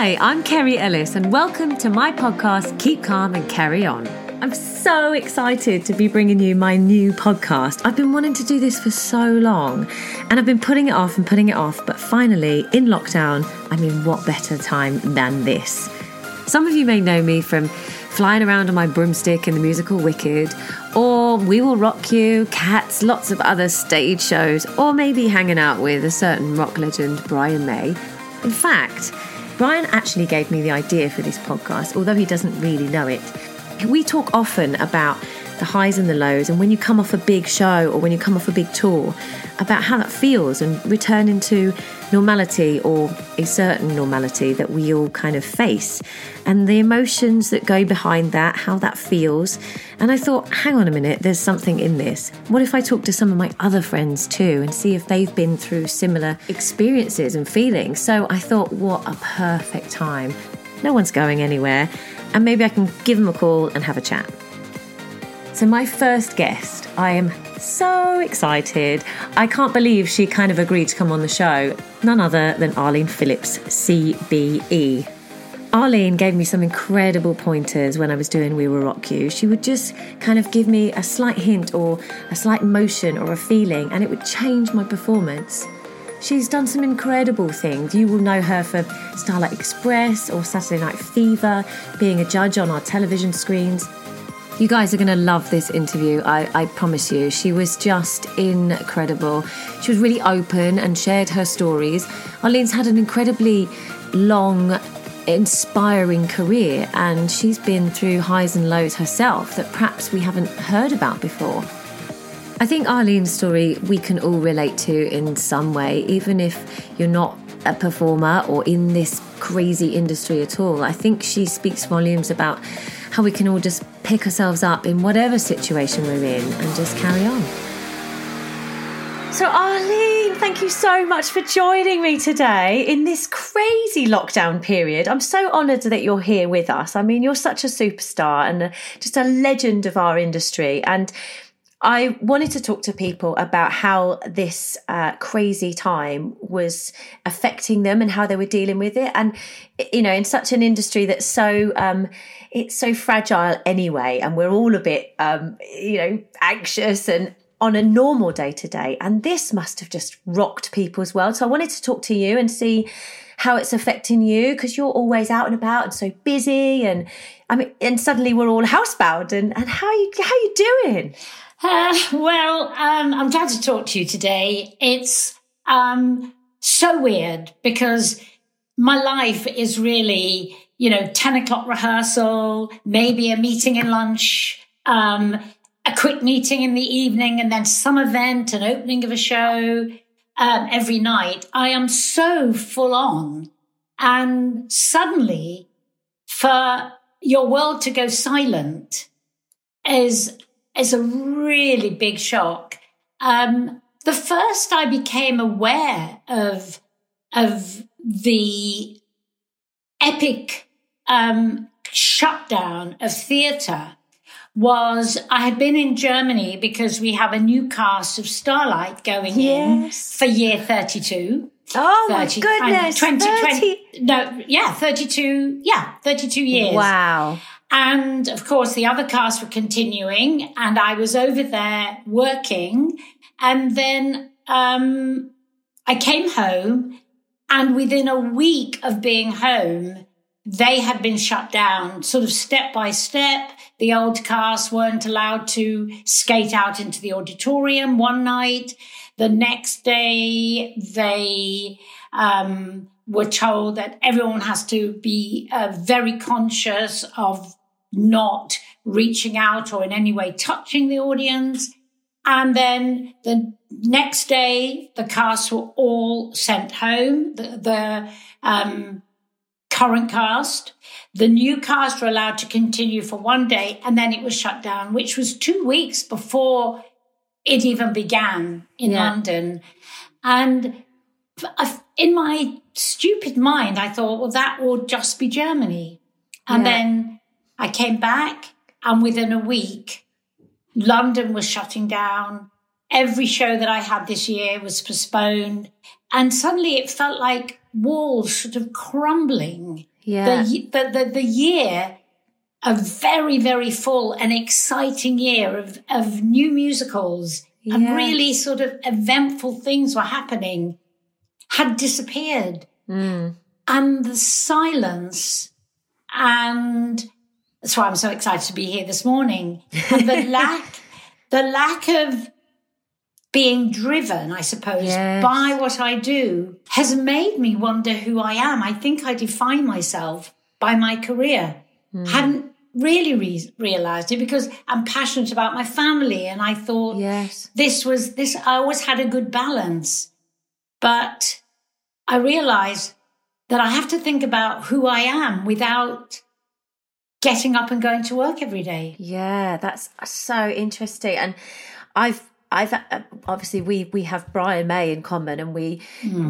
Hi, I'm Kerry Ellis, and welcome to my podcast, Keep Calm and Carry On. I'm so excited to be bringing you my new podcast. I've been wanting to do this for so long, and I've been putting it off and putting it off, but finally, in lockdown, I mean, what better time than this? Some of you may know me from flying around on my broomstick in the musical Wicked, or We Will Rock You, Cats, lots of other stage shows, or maybe hanging out with a certain rock legend, Brian May. In fact, Brian actually gave me the idea for this podcast, although he doesn't really know it. We talk often about the highs and the lows, and when you come off a big show or when you come off a big tour, about how that feels and returning to normality or a certain normality that we all kind of face, and the emotions that go behind that, how that feels. And I thought, hang on a minute, there's something in this. What if I talk to some of my other friends too and see if they've been through similar experiences and feelings? So I thought, what a perfect time. No one's going anywhere and maybe I can give them a call and have a chat. So, my first guest, I am so excited. I can't believe she kind of agreed to come on the show. None other than Arlene Phillips, CBE. Arlene gave me some incredible pointers when I was doing We Will Rock You. She would just kind of give me a slight hint or a slight motion or a feeling, and it would change my performance. She's done some incredible things. You will know her for Starlight Express or Saturday Night Fever, being a judge on our television screens. You guys are going to love this interview, I, I, promise you. She was just incredible. She was really open and shared her stories. Arlene's had an incredibly long, inspiring career, and she's been through highs and lows herself that perhaps we haven't heard about before. I think Arlene's story we can all relate to in some way, even if you're not a performer or in this crazy industry at all. I think she speaks volumes about how we can all just pick ourselves up in whatever situation we're in and just carry on. So, Arlene, thank you so much for joining me today in this crazy lockdown period. I'm so honoured that you're here with us. I mean, you're such a superstar and just a legend of our industry. And I wanted to talk to people about how this uh, crazy time was affecting them and how they were dealing with it. And, you know, in such an industry that's so, um, it's so fragile anyway, and we're all a bit, um, you know, anxious and on a normal day to day. And this must have just rocked people's world. So I wanted to talk to you and see how it's affecting you because you're always out and about and so busy. And I mean, and suddenly we're all housebound. And, and how are you, how are you doing? Uh, well, um, I'm glad to talk to you today. It's um, so weird because my life is really, you know, 10 o'clock rehearsal, maybe a meeting in lunch, um, a quick meeting in the evening, and then some event, an opening of a show um, every night. I am so full on. And suddenly, for your world to go silent is is a really big shock. Um, the first I became aware of of the epic um, shutdown of theatre was I had been in Germany because we have a new cast of Starlight going yes. in for year 32. Oh 30, my goodness. 20, 30. no, yeah, 32, yeah, 32 years. Wow. And of course, the other cast were continuing, and I was over there working. And then um, I came home, and within a week of being home, they had been shut down, sort of step by step. The old cast weren't allowed to skate out into the auditorium one night. The next day, they um, were told that everyone has to be uh, very conscious of not reaching out or in any way touching the audience. And then the next day, the cast were all sent home. The, the um, current cast, the new cast were allowed to continue for one day, and then it was shut down, which was two weeks before it even began in yeah. London. And in my stupid mind, I thought, well, that will just be Germany. And yeah. then I came back and within a week, London was shutting down. Every show that I had this year was postponed. And suddenly it felt like walls sort of crumbling. Yeah. The, the, the, the year, a very, very full and exciting year of, of new musicals and really sort of eventful things were happening, had disappeared. Mm. And the silence and that's why I'm so excited to be here this morning. And the lack, the lack of being driven, I suppose, Yes. by what I do has made me wonder who I am. I think I define myself by my career. Hmm. Hadn't really re- realized it because I'm passionate about my family and I thought Yes. this was this I always had a good balance. But I realized that I have to think about who I am without getting up and going to work every day. Yeah, that's so interesting. And I've I've uh, obviously we we have Brian May in common, and we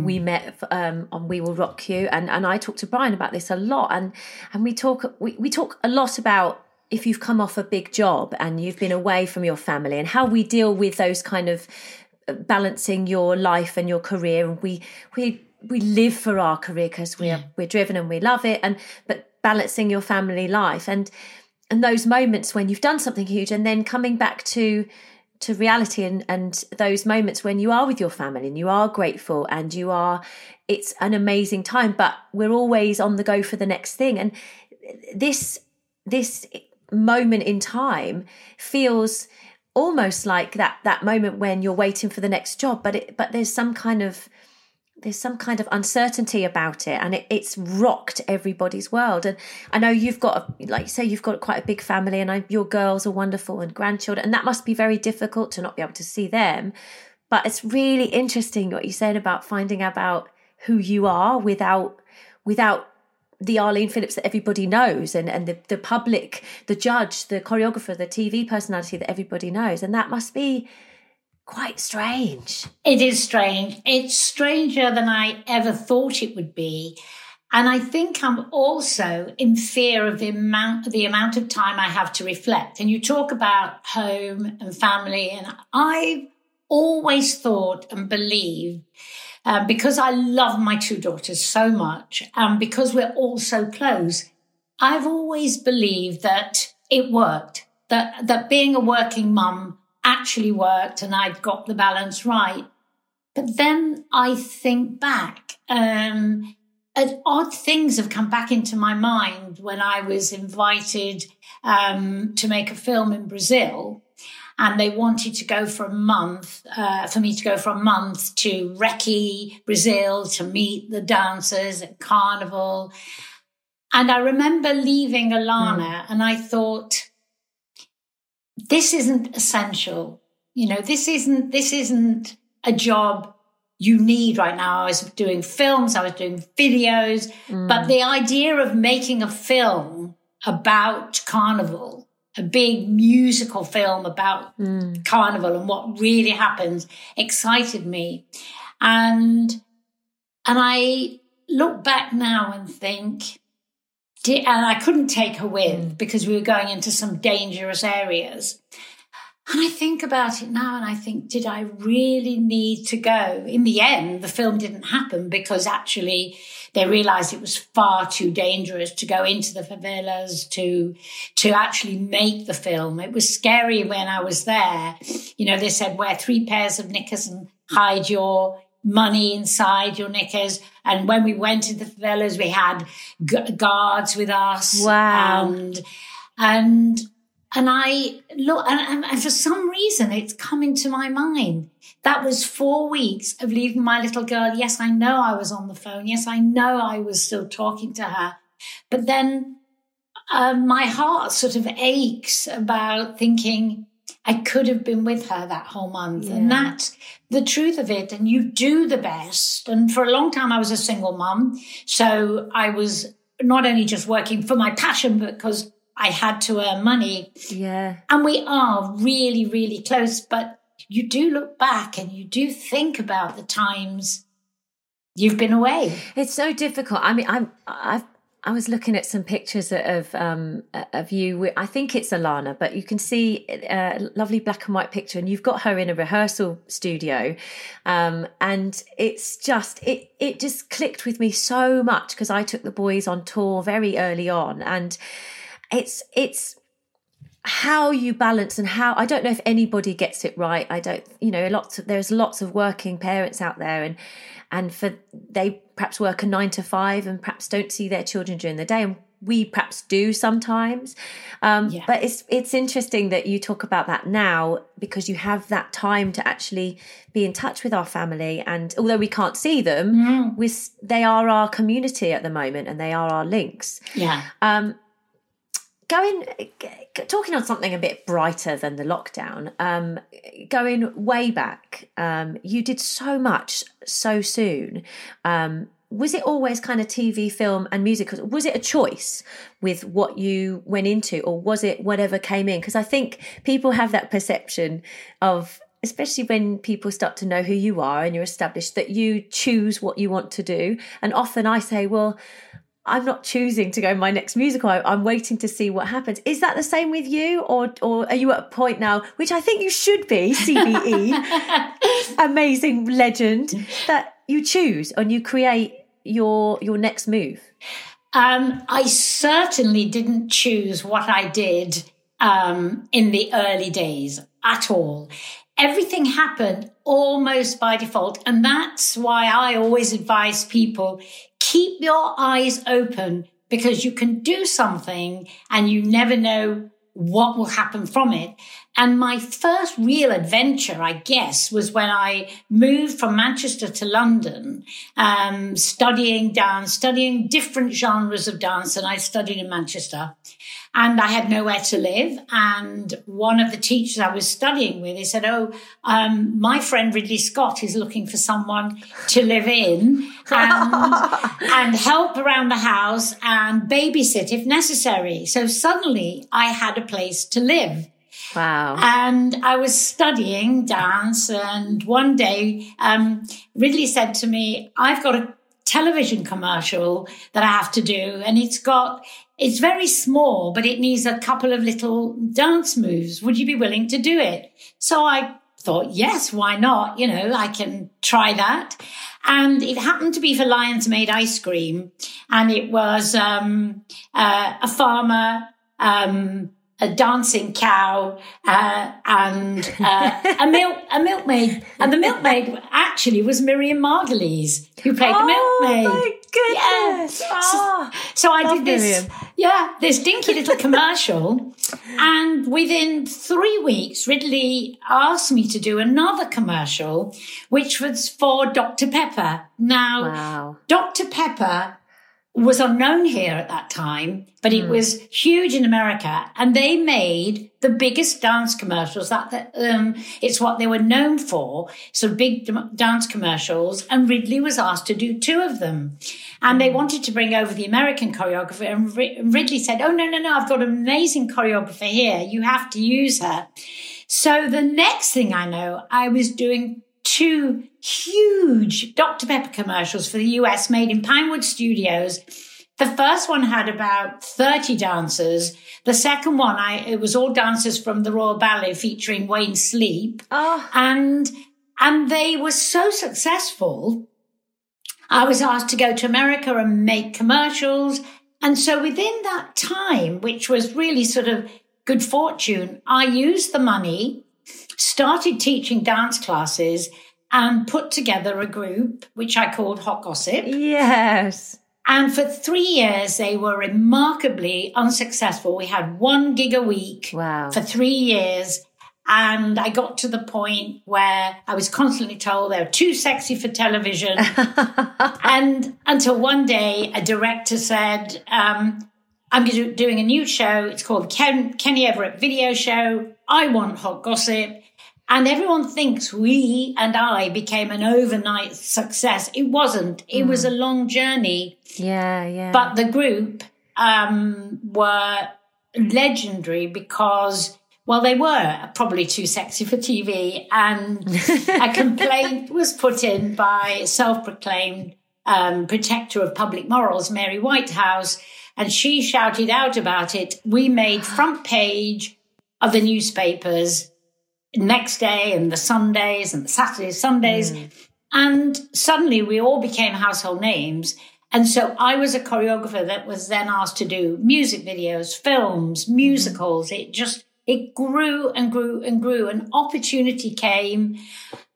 we met um, on We Will Rock You, and and I talk to Brian about this a lot, and and we talk we, we talk a lot about if you've come off a big job and you've been away from your family, and how we deal with those kind of uh, balancing your life and your career, and we we we live for our career because we're we're driven and we love it, and but balancing your family life and and those moments when you've done something huge and then coming back to to reality and and those moments when you are with your family and you are grateful and you are it's an amazing time but we're always on the go for the next thing. And this this moment in time feels almost like that that moment when you're waiting for the next job but it but there's some kind of there's some kind of uncertainty about it and it, it's rocked everybody's world and i know you've got a, like you say you've got quite a big family and I, your girls are wonderful and grandchildren and that must be very difficult to not be able to see them but it's really interesting what you said about finding out about who you are without without the Arlene Phillips that everybody knows and, and the, the public, the judge, the choreographer, the TV personality that everybody knows. And that must be quite strange. It is strange. It's stranger than I ever thought it would be. And I think I'm also in fear of the amount the amount of time I have to reflect. And you talk about home and family, and I've always thought and believed um, because I love my two daughters so much, and because we're all so close, I've always believed that it worked. That that being a working mum actually worked, and I'd got the balance right. But then I think back, um, and odd things have come back into my mind when I was invited um, to make a film in Brazil. And they wanted to go for a month, uh, for me to go for a month to Recife, Brazil, to meet the dancers at Carnival. And I remember leaving Alana and I thought, this isn't essential. You know, this isn't, this isn't a job you need right now. I was doing films, I was doing videos, but mm. the idea of making a film about carnival, a big musical film about mm. carnival and what really happens excited me. And, and I look back now and think, and I couldn't take her with mm. because we were going into some dangerous areas. And I think about it now and I think, did I really need to go? In the end, the film didn't happen because actually they realized it was far too dangerous to go into the favelas to, to actually make the film. It was scary when I was there. You know, they said wear three pairs of knickers and hide your money inside your knickers. And when we went into the favelas, we had gu- guards with us. Wow. And, and, and I look, and, and- and for some reason, it's come into my mind. That was four weeks of leaving my little girl. Yes, I know I was on the phone. Yes, I know I was still talking to her. But then um, my heart sort of aches about thinking I could have been with her that whole month. And that's the truth of it. And you do the best. And for a long time, I was a single mum. So I was not only just working for my passion, but because I had to earn money. Yeah. And we are really, really close. But you do look back and you do think about the times you've been away. It's so difficult. I mean, I'm I've I was looking at some pictures of um, of you. I think it's Alana, but you can see a lovely black and white picture, and you've got her in a rehearsal studio, um, and it's just it it just clicked with me so much because I took the boys on tour very early on, and it's it's how you balance and how I don't know if anybody gets it right. I don't, you know, lots of there's lots of working parents out there, and and for they perhaps work a nine to five and perhaps don't see their children during the day and we perhaps do sometimes um, yeah. but it's it's interesting that you talk about that now because you have that time to actually be in touch with our family and although we can't see them mm. we they are our community at the moment and they are our links yeah um, going talking on something a bit brighter than the lockdown um, going way back um, you did so much so soon. Um, was it always kind of tv film and music? Was it a choice with what you went into or was it whatever came in? Because i think people have that perception of especially when people start to know who you are and you're established that you choose what you want to do. And often i say well I'm not choosing to go my next musical. I, am waiting to see what happens. Is that the same with you, or or are you at a point now, which I think you should be, CBE, amazing legend, that you choose and you create your your next move? Um, I certainly didn't choose what I did um, in the early days at all. Everything happened almost by default. And that's why I always advise people keep your eyes open because you can do something and you never know what will happen from it. And my first real adventure, I guess, was when I moved from Manchester to London, um, studying dance, studying different genres of dance. And I studied in Manchester and I had nowhere to live. And one of the teachers I was studying with, he said, Oh, um, my friend Ridley Scott is looking for someone to live in and, and help around the house and babysit if necessary. So suddenly I had a place to live. Wow. And I was studying dance. And one day, um, Ridley said to me, I've got a television commercial that I have to do. And it's got, it's very small, but it needs a couple of little dance moves. Would you be willing to do it? So I thought, yes, why not? You know, I can try that. And it happened to be for Lyons Maid ice cream. And it was, um, uh, a farmer, um, a dancing cow uh, and uh, a milk a milkmaid, and the milkmaid actually was Miriam Margolyes who played oh, the milkmaid. Oh my goodness. Yeah. Oh, so, so I did this, Miriam. yeah, this dinky little commercial, and within three weeks, Ridley asked me to do another commercial, which was for Dr Pepper. Now, wow. Dr Pepper was unknown here at that time, but it mm. was huge in America. And they made the biggest dance commercials that, um, it's what they were known for. So big dance commercials. And Ridley was asked to do two of them. And they hmm. wanted to bring over the American choreographer. And Ridley said, Oh, no, no, no, I've got an amazing choreographer here. You have to use her. So the next thing I know, I was doing two huge Dr. Pepper commercials for the US made in Pinewood Studios. The first one had about 30 dancers. The second one, I, it was all dancers from the Royal Ballet featuring Wayne Sleep. Oh. And, and they were so successful. I was asked to go to America and make commercials. And so within that time, which was really sort of good fortune, I used the money started teaching dance classes and put together a group which I called Hot Gossip. Yes. And for three years, they were remarkably unsuccessful. We had one gig a week wow. for three years. And I got to the point where I was constantly told they were too sexy for television. and until one day, a director said, um, I'm doing a new show. It's called Ken- Kenny Everett Video Show. I want hot gossip. And everyone thinks we and I became an overnight success. It wasn't. It mm. was a long journey. Yeah, yeah. But the group um, were legendary because, well, they were probably too sexy for TV. And a complaint was put in by self proclaimed um, protector of public morals, Mary Whitehouse, and she shouted out about it. We made front page of the newspapers next day and the Sundays and the Saturdays, Sundays. Mm. And suddenly we all became household names. And so I was a choreographer that was then asked to do music videos, films, mm-hmm. musicals. It just, it grew and grew and grew. An opportunity came.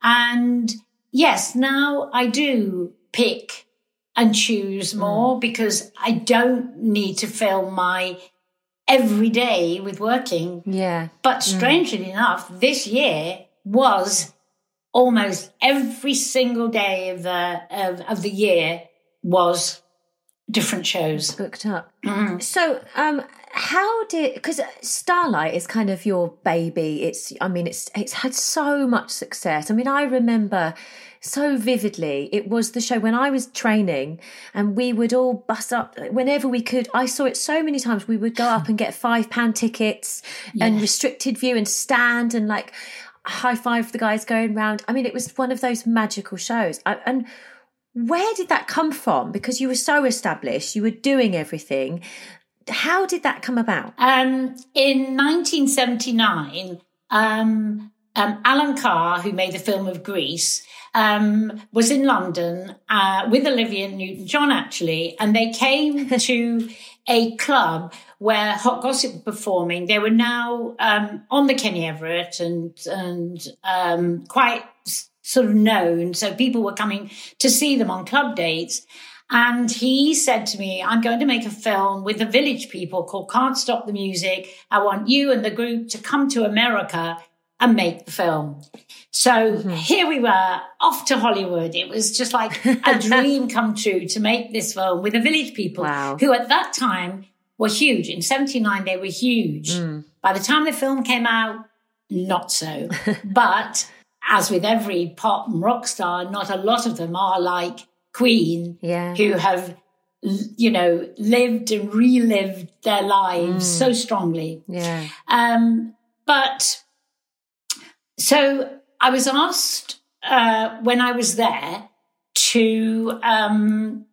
And yes, now I do pick and choose mm. more mm. because I don't need to fill my every day with working. Yeah. But mm. strangely mm. enough, this year was almost every single day of the of, of the year was different shows booked up. Mm. So, um, how did because Starlight is kind of your baby? It's I mean it's it's had so much success. I mean I remember so vividly. It was the show when I was training and we would all bus up whenever we could. I saw it so many times. We would go up and get five pound tickets and restricted view and stand and like high five the guys going round. I mean, it was one of those magical shows. I, and where did that come from? Because you were so established, you were doing everything. How did that come about? Um, in 1979, um, um, Allan Carr, who made the film of Grease, um, was in London uh, with Olivia Newton John, actually, and they came to a club where Hot Gossip were performing. They were now um, on the Kenny Everett and and um, quite sort of known, so people were coming to see them on club dates. And he said to me, I'm going to make a film with the village people called Can't Stop the Music. I want you and the group to come to America and make the film. So mm-hmm. here we were off to Hollywood. It was just like a dream come true to make this film with the village people wow. who at that time were huge. In 79, they were huge. Mm. By the time the film came out, not so. but as with every pop and rock star, not a lot of them are like Queen, yeah. who have, you know, lived and relived their lives mm. so strongly. Yeah. Um, but so I was asked uh, when I was there to um,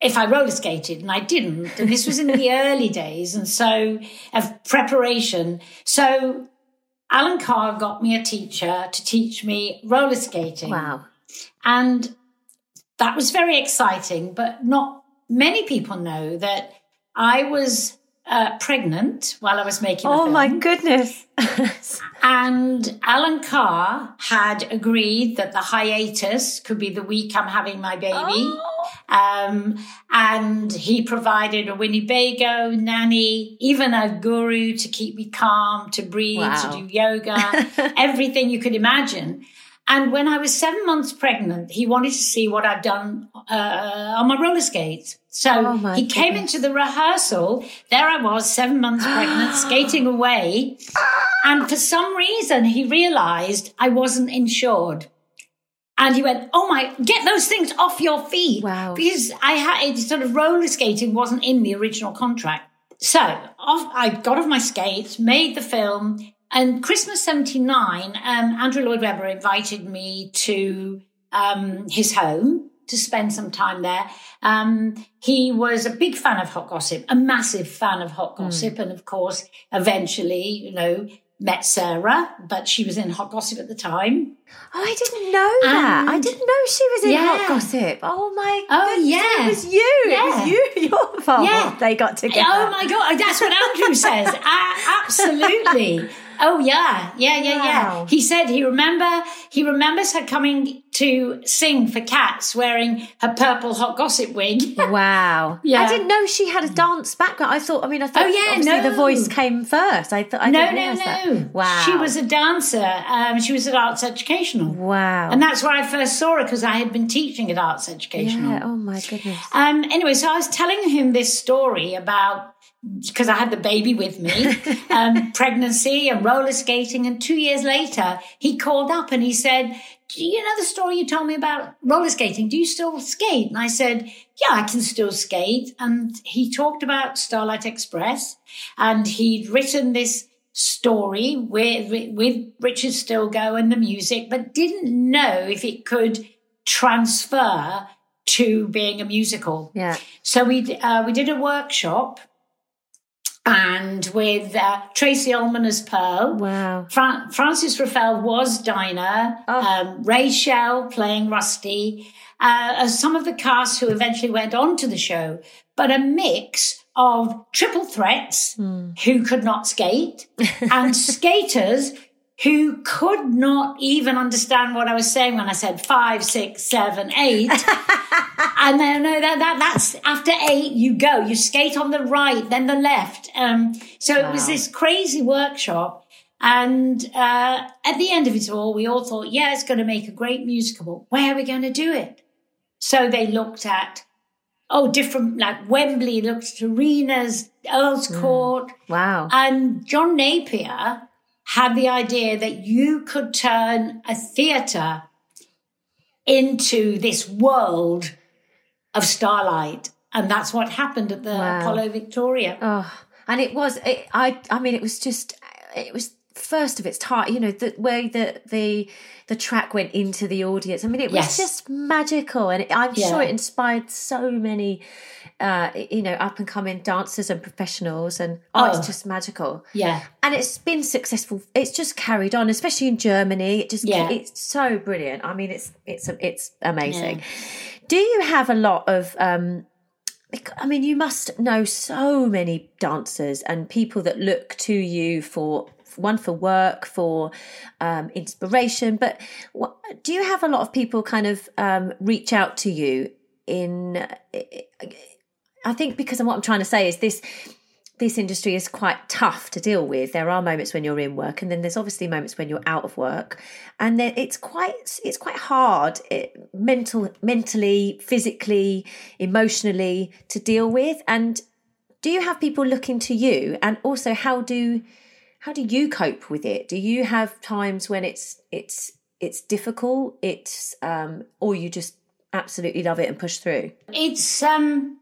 if I roller skated, and I didn't. And this was in the early days, and so of preparation. So Allan Carr got me a teacher to teach me roller skating. Wow! And that was very exciting, but not many people know that I was uh, pregnant while I was making. Oh my goodness! and Allan Carr had agreed that the hiatus could be the week I'm having my baby. Oh. Um, and he provided a Winnebago nanny, even a guru to keep me calm, to breathe, wow. to do yoga, everything you could imagine. And when I was seven months pregnant, he wanted to see what I'd done uh, on my roller skates. So oh he goodness. came into the rehearsal. There I was, seven months pregnant, skating away. And for some reason, he realized I wasn't insured. And he went, "Oh my, get those things off your feet!" Wow! Because I had sort of roller skating wasn't in the original contract. So off, I got off my skates, made the film, and Christmas 79, um, Andrew Lloyd Webber invited me to um, his home to spend some time there. Um, he was a big fan of Hot Gossip, a massive fan of Hot. Gossip. Mm. And of course, eventually, you know, met Sarah, but she was in Hot Gossip at the time. Oh, I didn't know that. I didn't know she was in yeah. Hot Gossip. Oh my Oh goodness. yeah. It was you. Yeah. It was you. Your fault. Yeah. They got together. Oh my god, that's what Andrew says. uh, absolutely. Oh yeah, yeah, yeah, wow. yeah. He said he remember he remembers her coming to sing for Cats wearing her purple hot gossip wig. wow. Yeah. I didn't know she had a dance background. I thought I mean I thought oh, yeah, no. the voice came first. I thought I No, no, no. That. Wow. She was a dancer. Um, she was at Arts Educational. Wow. And that's where I first saw her because I had been teaching at Arts Educational. Yeah. Oh my goodness. Um anyway, so I was telling him this story about because I had the baby with me, um, pregnancy and roller skating. And two years later, he called up and he said, do you know the story you told me about roller skating? Do you still skate? And I said, yeah, I can still skate. And he talked about Starlight Express and he'd written this story with, with Richard Stilgoe and the music, but didn't know if it could transfer to being a musical. Yeah. So we uh, we did a workshop, and with uh, Tracey Ullman as Pearl. Wow. Fra- Frances Ruffelle was Dinah. Oh. Um, Ray Shell playing Rusty. Uh, as some of the cast who eventually went on to the show, but a mix of triple threats who could not skate and skaters who could not even understand what I was saying when I said five, six, seven, eight. and then no, that, that that's after eight, you go, you skate on the right, then the left. Um, so it was this crazy workshop. And uh, at the end of it all, we all thought, yeah, it's going to make a great musical. Where are we going to do it? So they looked at, oh, different, like Wembley, looked at arenas, Earl's Court. Wow. And John Napier had the idea that you could turn a theatre into this world of starlight. And that's what happened at the Wow. Apollo Victoria. Oh, and it was. It, I. I mean, it was just. It was first of its type. You know, the way that the the track went into the audience. I mean, it was Yes. just magical, and it, I'm Yeah. sure it inspired so many. Uh, you know, up and coming dancers and professionals, and oh, Oh. it's just magical. Yeah. And it's been successful. It's just carried on, especially in Germany. It just Yeah. it's so brilliant. I mean, it's it's it's amazing. Do you have a lot of um I mean, you must know so many dancers and people that look to you for one for work, for um, inspiration. But what, do you have a lot of people kind of um, reach out to you in? I think because what I'm trying to say is this. This industry is quite tough to deal with. There are moments when you're in work, and then there's obviously moments when you're out of work, and then it's quite it's quite hard, it, mental, mentally, physically, emotionally to deal with. And do you have people looking to you? And also, how do how do you cope with it? Do you have times when it's it's it's difficult, it's um, or you just absolutely love it and push through? It's um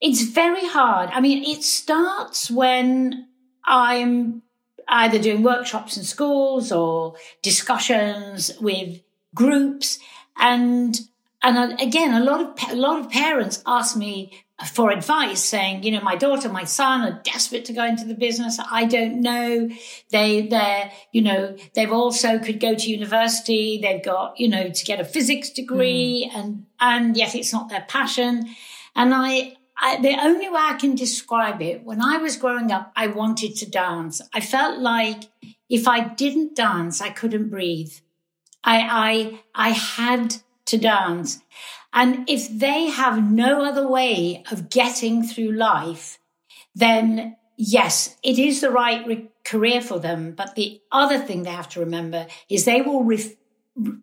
it's very hard. I mean, it starts when I'm either doing workshops in schools or discussions with groups. And and again a lot of a lot of parents ask me for advice saying you know my daughter my son are desperate to go into the business. I don't know. They they're you know they've also could go to university. They've got you know to get a physics degree mm. and and yet it's not their passion. And I, I, the only way I can describe it, when I was growing up, I wanted to dance. I felt like if I didn't dance, I couldn't breathe. I, I, I had to dance. And if they have no other way of getting through life, then yes, it is the right re- career for them. But the other thing they have to remember is they will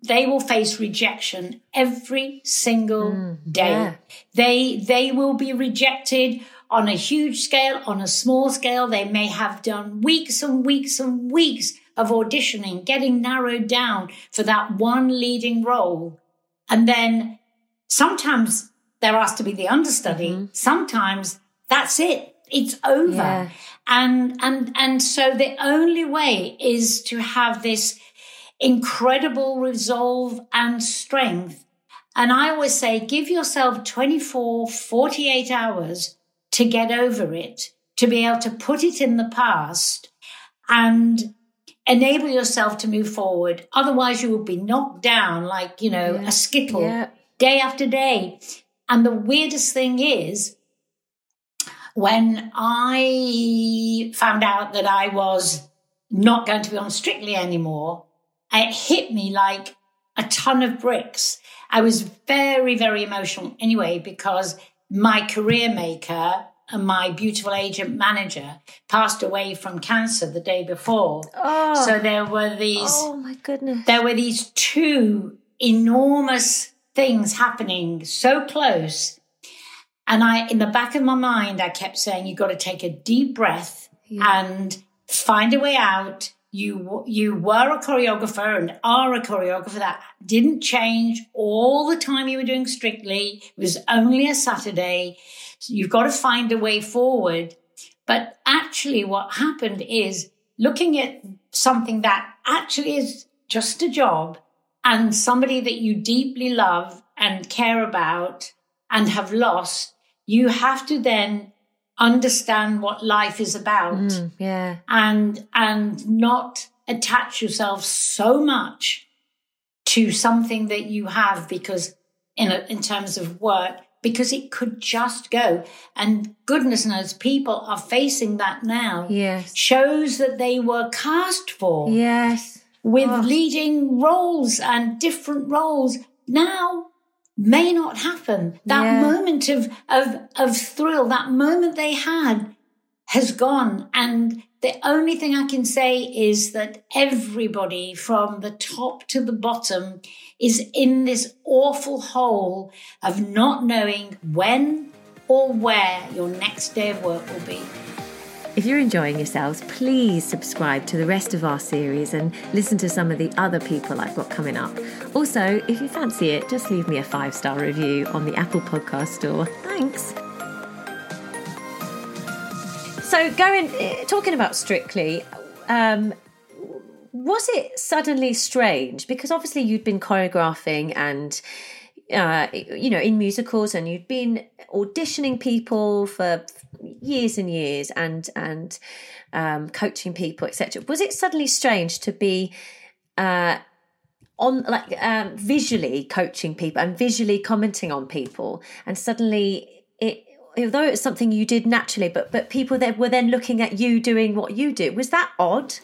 they will face rejection every single mm, day. yeah. They they will be rejected on a huge scale, on a small scale. They may have done weeks and weeks and weeks of auditioning, getting narrowed down for that one leading role. And then sometimes they're asked to be the understudy. Mm-hmm. Sometimes that's it. It's over. Yeah. And and and so the only way is to have this incredible resolve and strength. And I always say, give yourself 24, 48 hours to get over it, to be able to put it in the past and enable yourself to move forward. Otherwise, you will be knocked down like, you know, a skittle Yeah. day after day. And the weirdest thing is, when I found out that I was not going to be on Strictly anymore, it hit me like a ton of bricks. I was very, very emotional anyway, because my career maker and my beautiful agent manager passed away from cancer the day before. Oh, So there were these oh my goodness. there were these two enormous things happening so close. And I, in the back of my mind, I kept saying, you've got to take a deep breath and find a way out. You, you were a choreographer and are a choreographer that didn't change all the time you were doing strictly. It was only a Saturday. So you've got to find a way forward. But actually what happened is looking at something that actually is just a job and somebody that you deeply love and care about and have lost, you have to then understand what life is about. Mm, yeah. And, and not attach yourself so much to something that you have because in a, in terms of work, because it could just go. And goodness knows people are facing that now. Yes. Shows that they were cast for. Yes. With oh. leading roles and different roles now may not happen. That yeah. moment of, of, of thrill, that moment they had has gone. And the only thing I can say is that everybody from the top to the bottom is in this awful hole of not knowing when or where your next day of work will be. If you're enjoying yourselves, please subscribe to the rest of our series and listen to some of the other people I've got coming up. Also, if you fancy it, just leave me a five star review on the Apple Podcast Store. Thanks. So, going eh, talking about Strictly, um, was it suddenly strange because obviously you'd been choreographing and uh, you know, in musicals, and you'd been auditioning people for years and years, and and um, coaching people, etc. Was it suddenly strange to be uh, on like um, visually coaching people and visually commenting on people, and suddenly it? Although it's something you did naturally, but but people that were then looking at you doing what you do, was that odd?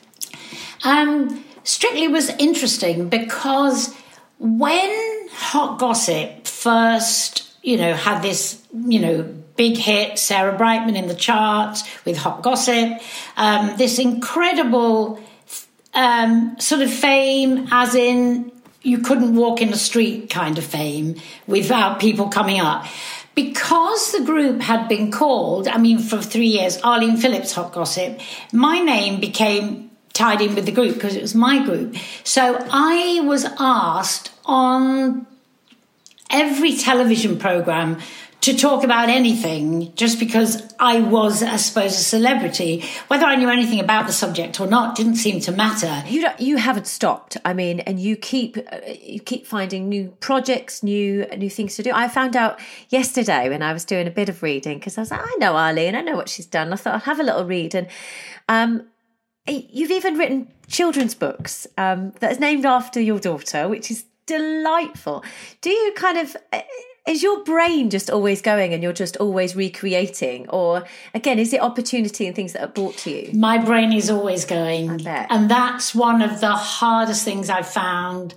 Um, Strictly was interesting because when Hot Gossip first, you know, had this, you know, big hit, Sarah Brightman in the charts with Hot Gossip, um, this incredible um, sort of fame, as in you couldn't walk in the street kind of fame without people coming up. Because the group had been called, I mean, for three years, Arlene Phillips Hot Gossip, my name became tied in with the group because it was my group. So I was asked on every television program to talk about anything just because I was, I suppose, a celebrity. Whether I knew anything about the subject or not didn't seem to matter. You you haven't stopped. I mean, and you keep uh, you keep finding new projects, new new things to do. I found out yesterday when I was doing a bit of reading because I was like, I know Arlene, I know what she's done. I thought I'll have a little read and. Um, You've even written children's books um, that is named after your daughter, which is delightful. Do you kind of uh, is your brain just always going and you're just always recreating? Or again is it opportunity and things that are brought to you? My brain is always going. And that's one of the hardest things i've found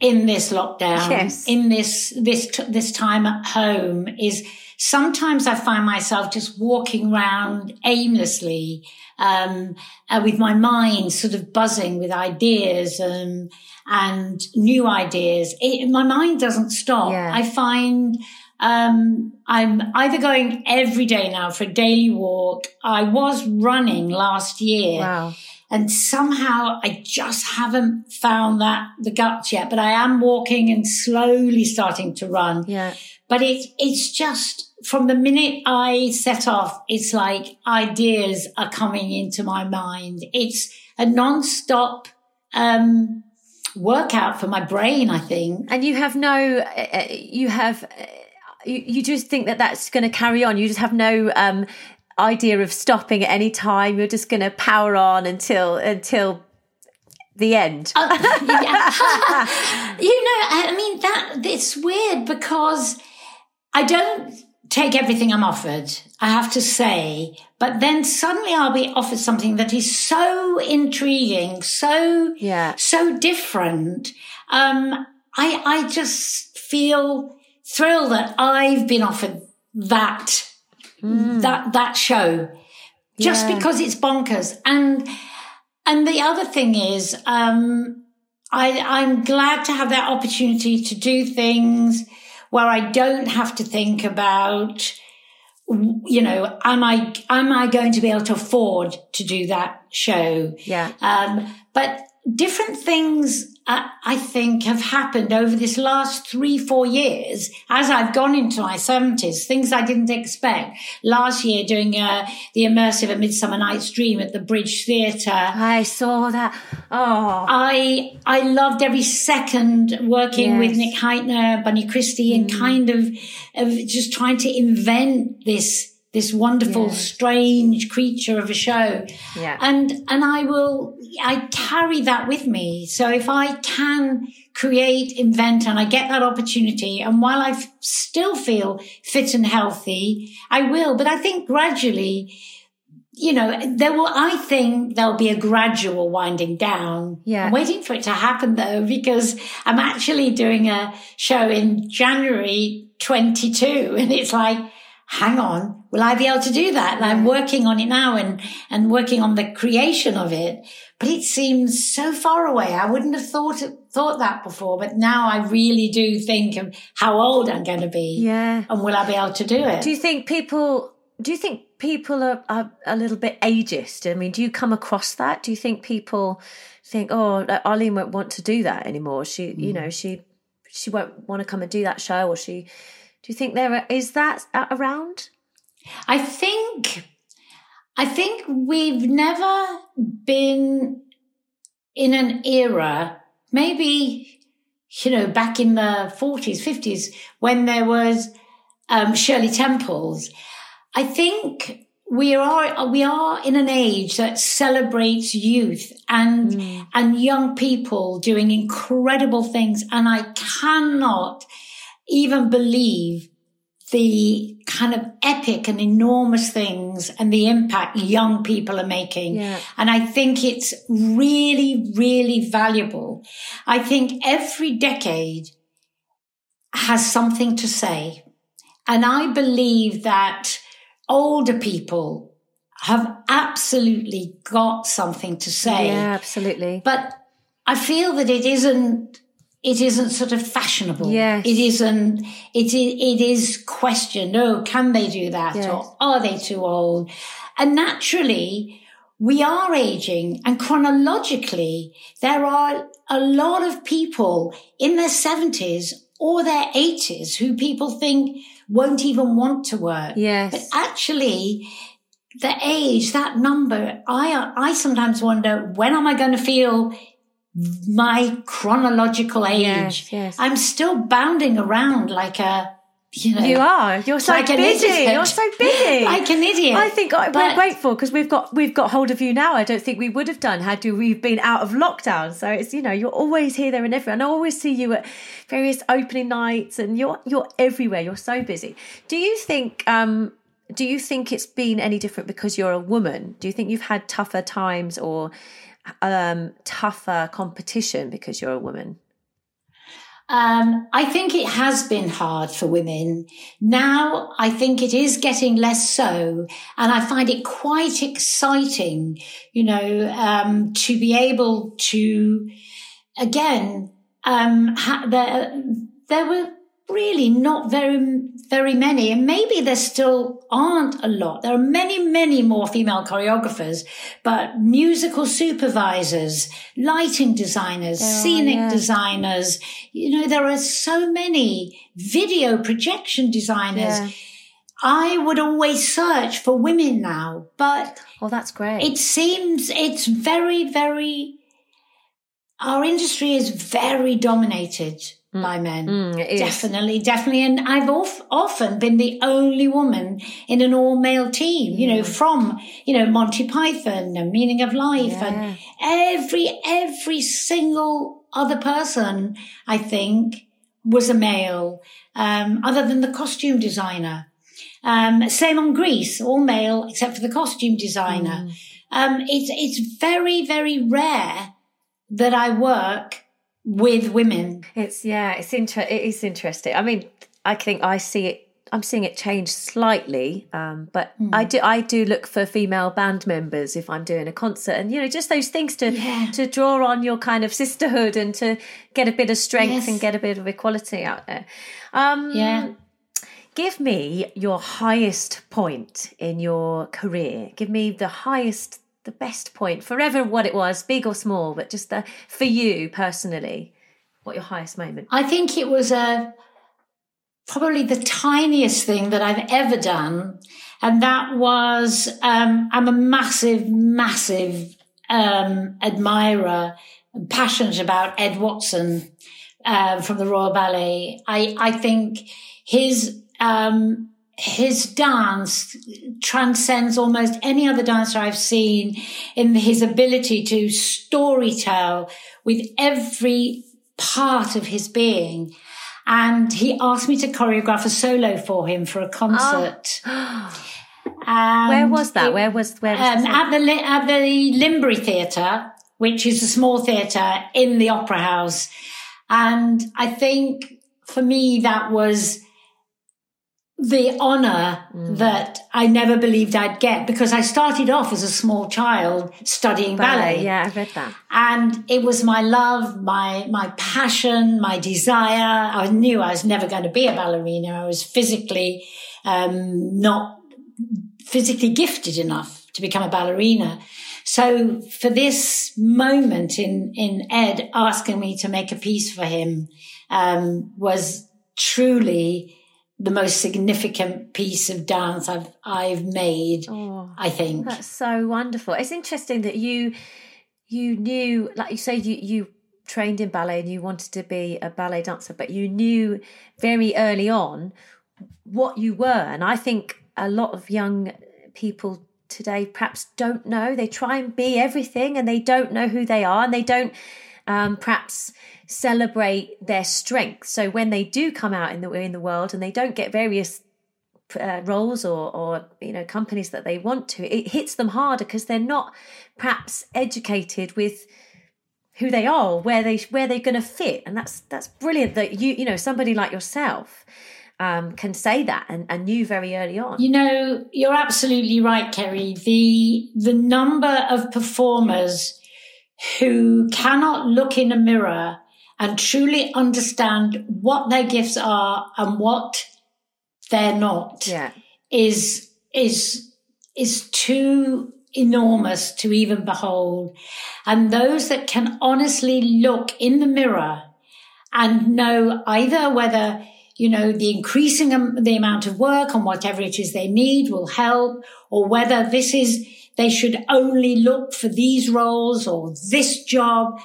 in this lockdown. Yes. in this this this time at home is sometimes i find myself just walking around aimlessly um, uh, with my mind sort of buzzing with ideas and, and new ideas. It, my mind doesn't stop. Yeah. I find, um, I'm either going every day now for a daily walk. I was running last year. Wow. And somehow I just haven't found that the guts yet, but I am walking and slowly starting to run. Yeah. But it, it's just, from the minute I set off, it's like ideas are coming into my mind. It's a non-stop um, workout for my brain, I think. And you have no, uh, uh you have, uh, you, you just think that that's going to carry on. You just have no um, idea of stopping at any time. You're just going to power on until until the end. Uh, you know, I mean that it's weird because I don't take everything I'm offered, I have to say, but then suddenly I'll be offered something that is so intriguing, so, yeah. so different. Um, I, I just feel thrilled that I've been offered that, mm. that, that show just yeah. because it's bonkers. And, and the other thing is, um, I, I'm glad to have that opportunity to do things where I don't have to think about, you know, am I, am I going to be able to afford to do that show? Yeah. Um, but different things, I think have happened over this last three, four years as I've gone into my seventies, things I didn't expect. Last year doing uh, the immersive A Midsummer Night's Dream at the Bridge Theatre. I saw that. Oh. I, I loved every second working yes. with Nick Hytner, Bunny Christie and mm. kind of, of just trying to invent this this wonderful, yeah. strange creature of a show. Yeah. And, and I will, I carry that with me. So if I can create, invent, and I get that opportunity, and while I still feel fit and healthy, I will. But I think gradually, you know, there will, I think there'll be a gradual winding down. Yeah. I'm waiting for it to happen though, because I'm actually doing a show in January 22 and it's like, hang on, will I be able to do that? And I'm working on it now and, and working on the creation of it. But it seems so far away. I wouldn't have thought, thought that before, but now I really do think of how old I'm going to be. Yeah. And will I be able to do it? Do you think people, do you think people are, are a little bit ageist? I mean, do you come across that? Do you think people think, oh, Arlene won't want to do that anymore? She, mm. you know, she, she won't want to come and do that show or she, do you think there is that around? I think I think we've never been in an era, maybe you know, back in the 40s, 50s, when there was um, Shirley Temples. I think we are we are in an age that celebrates youth and mm. and young people doing incredible things, and I cannot even believe the kind of epic and enormous things and the impact young people are making. Yeah. And I think it's really, really valuable. I think every decade has something to say. And I believe that older people have absolutely got something to say. Yeah, absolutely. But I feel that it isn't it isn't sort of fashionable. Yes. It isn't, it, it is questioned. Oh, can they do that? Yes. Or are they too old? And naturally, we are aging and chronologically, there are a lot of people in their seventies or their eighties who people think won't even want to work. Yes. But actually, the age, that number, I, I sometimes wonder, when am I going to feel my chronological age. Yes, yes. I'm still bounding around like a, you know. You are. You're so like busy. You're so busy. like an idiot. I think but, we're grateful because we've got we've got hold of you now. I don't think we would have done had we've been out of lockdown. So it's you know you're always here, there, and everywhere. And I always see you at various opening nights, and you're you're everywhere. You're so busy. Do you think? um do you think it's been any different because you're a woman? Do you think you've had tougher times or um, tougher competition because you're a woman? Um, I think it has been hard for women. Now I think it is getting less so. And I find it quite exciting, you know, um, to be able to, again, um, ha- there, there were really not very, very many. And maybe there still aren't a lot. There are many, many more female choreographers, but musical supervisors, lighting designers, scenic yeah. designers, you know, there are so many video projection designers. Yeah. I would always search for women now, but. Oh, that's great. It seems it's very, very, our industry is very dominated mm. by men. Mm, definitely, definitely. And I've of, often been the only woman in an all male team, you know, mm. from, you know, Monty Python and Meaning of Life yeah. and every, every single other person, I think, was a male, um, other than the costume designer. Um, same on Grease, all male except for the costume designer. Mm. Um, it's, it's very, very rare that I work with women. It's yeah, it's inter- it is interesting. I mean, I think I see it I'm seeing it change slightly, um, but mm. I do I do look for female band members if I'm doing a concert, and you know just those things to yeah. to draw on your kind of sisterhood and to get a bit of strength yes. and get a bit of equality out there. Um, yeah. Give me your highest point in your career. Give me the highest the best point, forever what it was, big or small, but just the, for you personally, what your highest moment? I think it was a probably the tiniest thing that I've ever done. And that was, um, I'm a massive, massive, um, admirer and passionate about Ed Watson, uh, from the Royal Ballet. I, I think his, um, his dance transcends almost any other dancer I've seen in his ability to storytell with every part of his being. And he asked me to choreograph a solo for him for a concert. Oh. where was that? It, where was where? Was um, at the at the Linbury Theatre, which is a small theatre in the Opera House, and I think for me that was the honor mm. that I never believed I'd get because I started off as a small child studying ballet. ballet. Yeah, I read that. And it was my love, my, my passion, my desire. I knew I was never going to be a ballerina. I was physically, um, not physically gifted enough to become a ballerina. So for this moment in, in Ed asking me to make a piece for him, um, was truly the most significant piece of dance I've I've made. Oh, I think that's so wonderful. It's interesting that you you knew, like you say, you you trained in ballet and you wanted to be a ballet dancer, but you knew very early on what you were. And I think a lot of young people today perhaps don't know. They try and be everything and they don't know who they are and they don't um, perhaps celebrate their strength. So when they do come out in the in the world and they don't get various uh, roles or or you know companies that they want to, it hits them harder because they're not perhaps educated with who they are, where they where they're going to fit, and that's that's brilliant that you you know somebody like yourself. Um, can say that and, and knew very early on. You know, you're absolutely right, Kerry. The the number of performers who cannot look in a mirror and truly understand what their gifts are and what they're not yeah. is is is too enormous to even behold and those that can honestly look in the mirror and know either whether you know the increasing the amount of work and whatever it is they need will help or whether this is they should only look for these roles or this job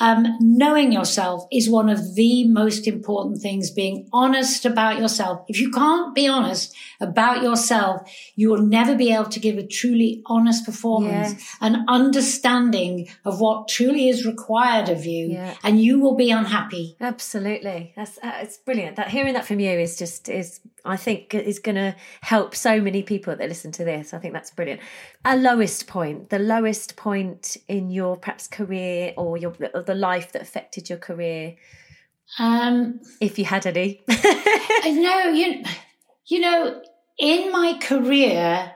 um, knowing yourself is one of the most important things, being honest about yourself. If you can't be honest about yourself, you will never be able to give a truly honest performance, yes. an understanding of what truly is required of you, yeah. and you will be unhappy. Absolutely. That's, uh, it's brilliant. That hearing that from you is just, is, I think is going to help so many people that listen to this. I think that's brilliant. A lowest point, the lowest point in your perhaps career or your, the life that affected your career? Um, if you had any. no, you, you know, in my career,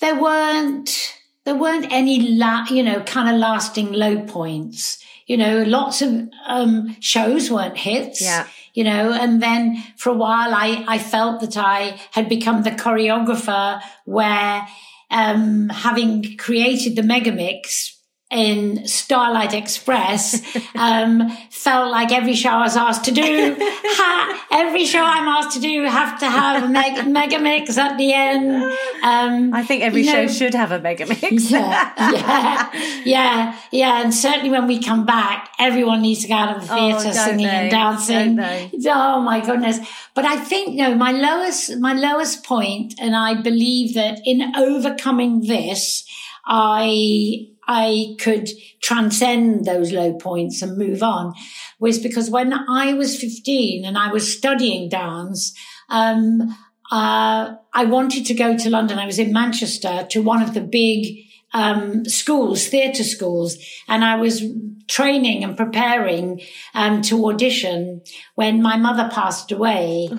there weren't there weren't any la- you know kind of lasting low points. You know, lots of um, shows weren't hits. Yeah. You know, and then for a while, I I felt that I had become the choreographer where. Um, having created the Megamix in Starlight Express um, felt like every show I was asked to do, ha, every show I'm asked to do, have to have a meg- mega mix at the end. Um, I think every show know, should have a mega mix. yeah, yeah, yeah, yeah. And certainly when we come back, everyone needs to go out of the theatre oh, singing they? and dancing. Oh my goodness! But I think no, my lowest, my lowest point, and I believe that in overcoming this, I I could transcend those low points and move on was because when I was 15 and I was studying dance, um, uh, I wanted to go to London. I was in Manchester to one of the big um, schools, theatre schools, and I was training and preparing um, to audition when my mother passed away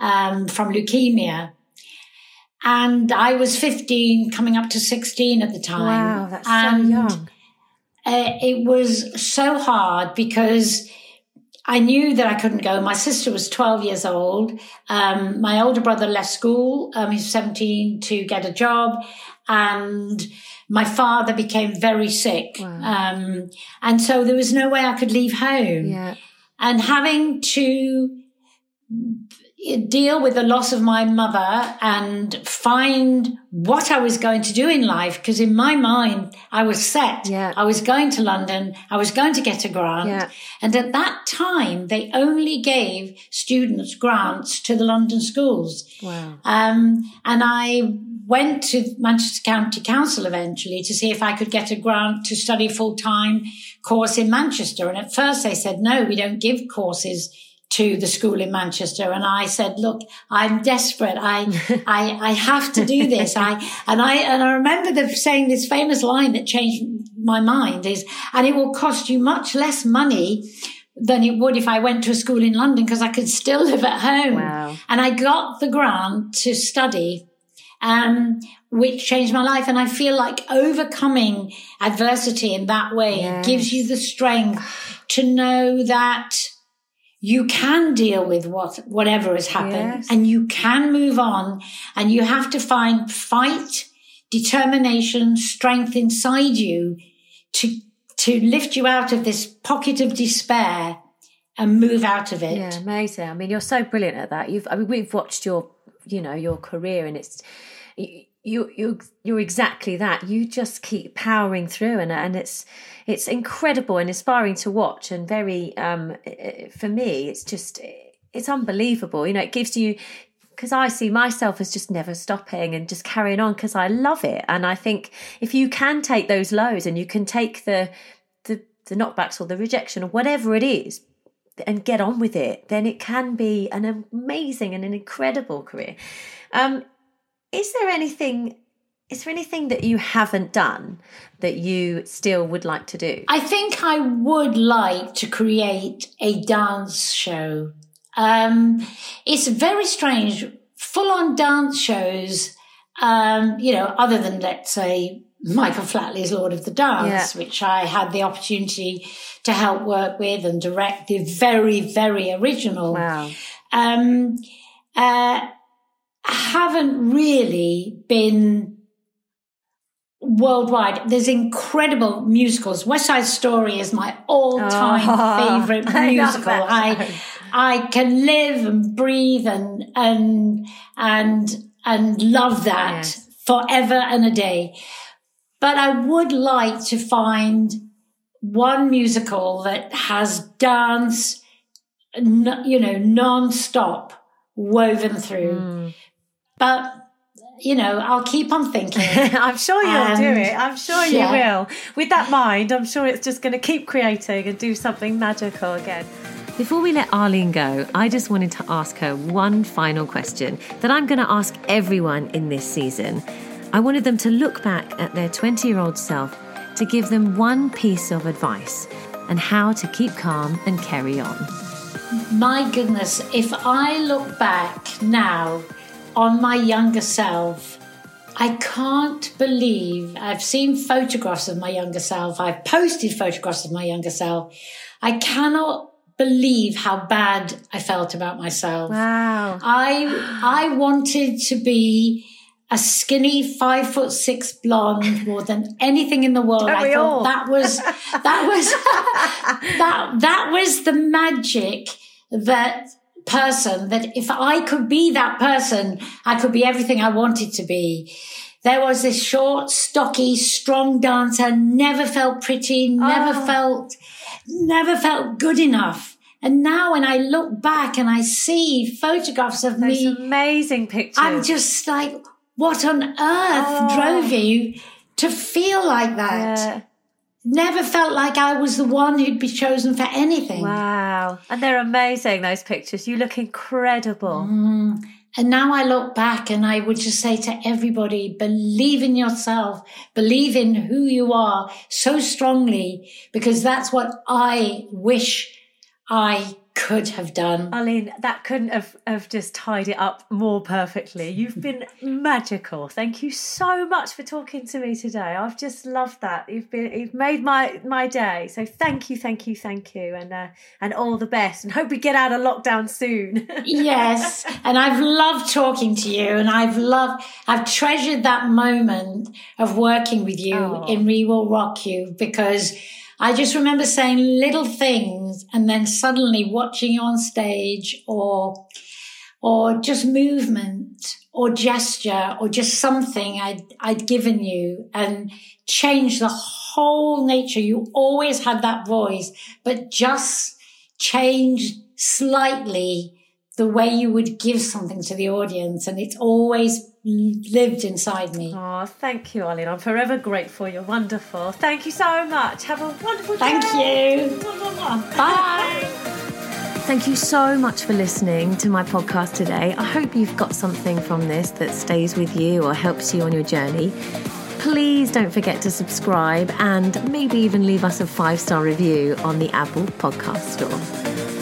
um, from leukemia. And I was 15, coming up to 16 at the time. Wow, that's and, so young. Uh, it was so hard because I knew that I couldn't go. My sister was 12 years old. Um, my older brother left school. Um, he's 17 to get a job. And my father became very sick. Wow. Um, and so there was no way I could leave home. Yeah. And having to deal with the loss of my mother and find what I was going to do in life. Because in my mind, I was set. Yeah. I was going to London. I was going to get a grant. Yeah. And at that time, they only gave students grants to the London schools. Wow. Um, and I went to Manchester County Council eventually to see if I could get a grant to study full time course in Manchester. And at first they said, no, we don't give courses to the school in Manchester. And I said, look, I'm desperate. I, I, I have to do this. I, and I, and I remember them saying this famous line that changed my mind is, and it will cost you much less money than it would if I went to a school in London because I could still live at home. Wow. And I got the grant to study, um, which changed my life. And I feel like overcoming adversity in that way yes. gives you the strength to know that you can deal with what whatever has happened yes. and you can move on and you have to find fight determination strength inside you to to lift you out of this pocket of despair and move out of it. Yeah amazing. I mean you're so brilliant at that. You've i mean we've watched your you know your career and it's you you you're exactly that. You just keep powering through and and it's it's incredible and inspiring to watch and very um for me it's just it's unbelievable. You know it gives you because I see myself as just never stopping and just carrying on because I love it. And I think if you can take those lows and you can take the the the knockbacks or the rejection or whatever it is and get on with it then it can be an amazing and an incredible career. Um is there anything is there anything that you haven't done that you still would like to do? I think I would like to create a dance show. Um, it's very strange. Full on dance shows, um, you know, other than let's say Michael Flatley's Lord of the Dance, yeah. which I had the opportunity to help work with and direct the very, very original. Wow. Um, uh, haven't really been worldwide. There's incredible musicals. West Side Story is my all-time oh, favorite musical. I, I, I can live and breathe and and and and love that yes. forever and a day. But I would like to find one musical that has dance, you know, non-stop woven through. Mm but you know, I'll keep on thinking. I'm sure you'll and, do it. I'm sure yeah. you will. With that mind, I'm sure it's just going to keep creating and do something magical again. Before we let Arlene go, I just wanted to ask her one final question that I'm going to ask everyone in this season. I wanted them to look back at their 20 year old self to give them one piece of advice and how to keep calm and carry on. My goodness, if I look back now, on my younger self. I can't believe I've seen photographs of my younger self. I've posted photographs of my younger self. I cannot believe how bad I felt about myself. Wow. I I wanted to be a skinny five foot six blonde more than anything in the world. I thought all? that was that was that that was the magic that person that if I could be that person, I could be everything I wanted to be. There was this short, stocky, strong dancer, never felt pretty, never oh. felt, never felt good enough. And now when I look back and I see photographs of Those me, amazing pictures. I'm just like, what on earth oh. drove you to feel like that? Yeah never felt like I was the one who'd be chosen for anything. Wow. And they're amazing, those pictures. You look incredible. Mm. And now I look back and I would just say to everybody, believe in yourself, believe in who you are so strongly, because that's what I wish I could have done. Arlene, that couldn't have, have just tied it up more perfectly. You've been magical. Thank you so much for talking to me today. I've just loved that. You've been you've made my my day. So thank you, thank you, thank you, and uh, and all the best. And hope we get out of lockdown soon. yes, and I've loved talking to you, and I've loved I've treasured that moment of working with you oh. in We Will Rock You because I just remember saying little things and then suddenly watching you on stage or, or just movement or gesture or just something I'd, I'd given you and changed the whole nature. You always had that voice, but just changed slightly the way you would give something to the audience. And it's always lived inside me. Oh, thank you, Arlene. I'm forever grateful. You're wonderful. Thank you so much. Have a wonderful thank day. Thank you. Bye. Thank you so much for listening to my podcast today. I hope you've got something from this that stays with you or helps you on your journey. Please don't forget to subscribe and maybe even leave us a five star review on the Apple Podcast Store.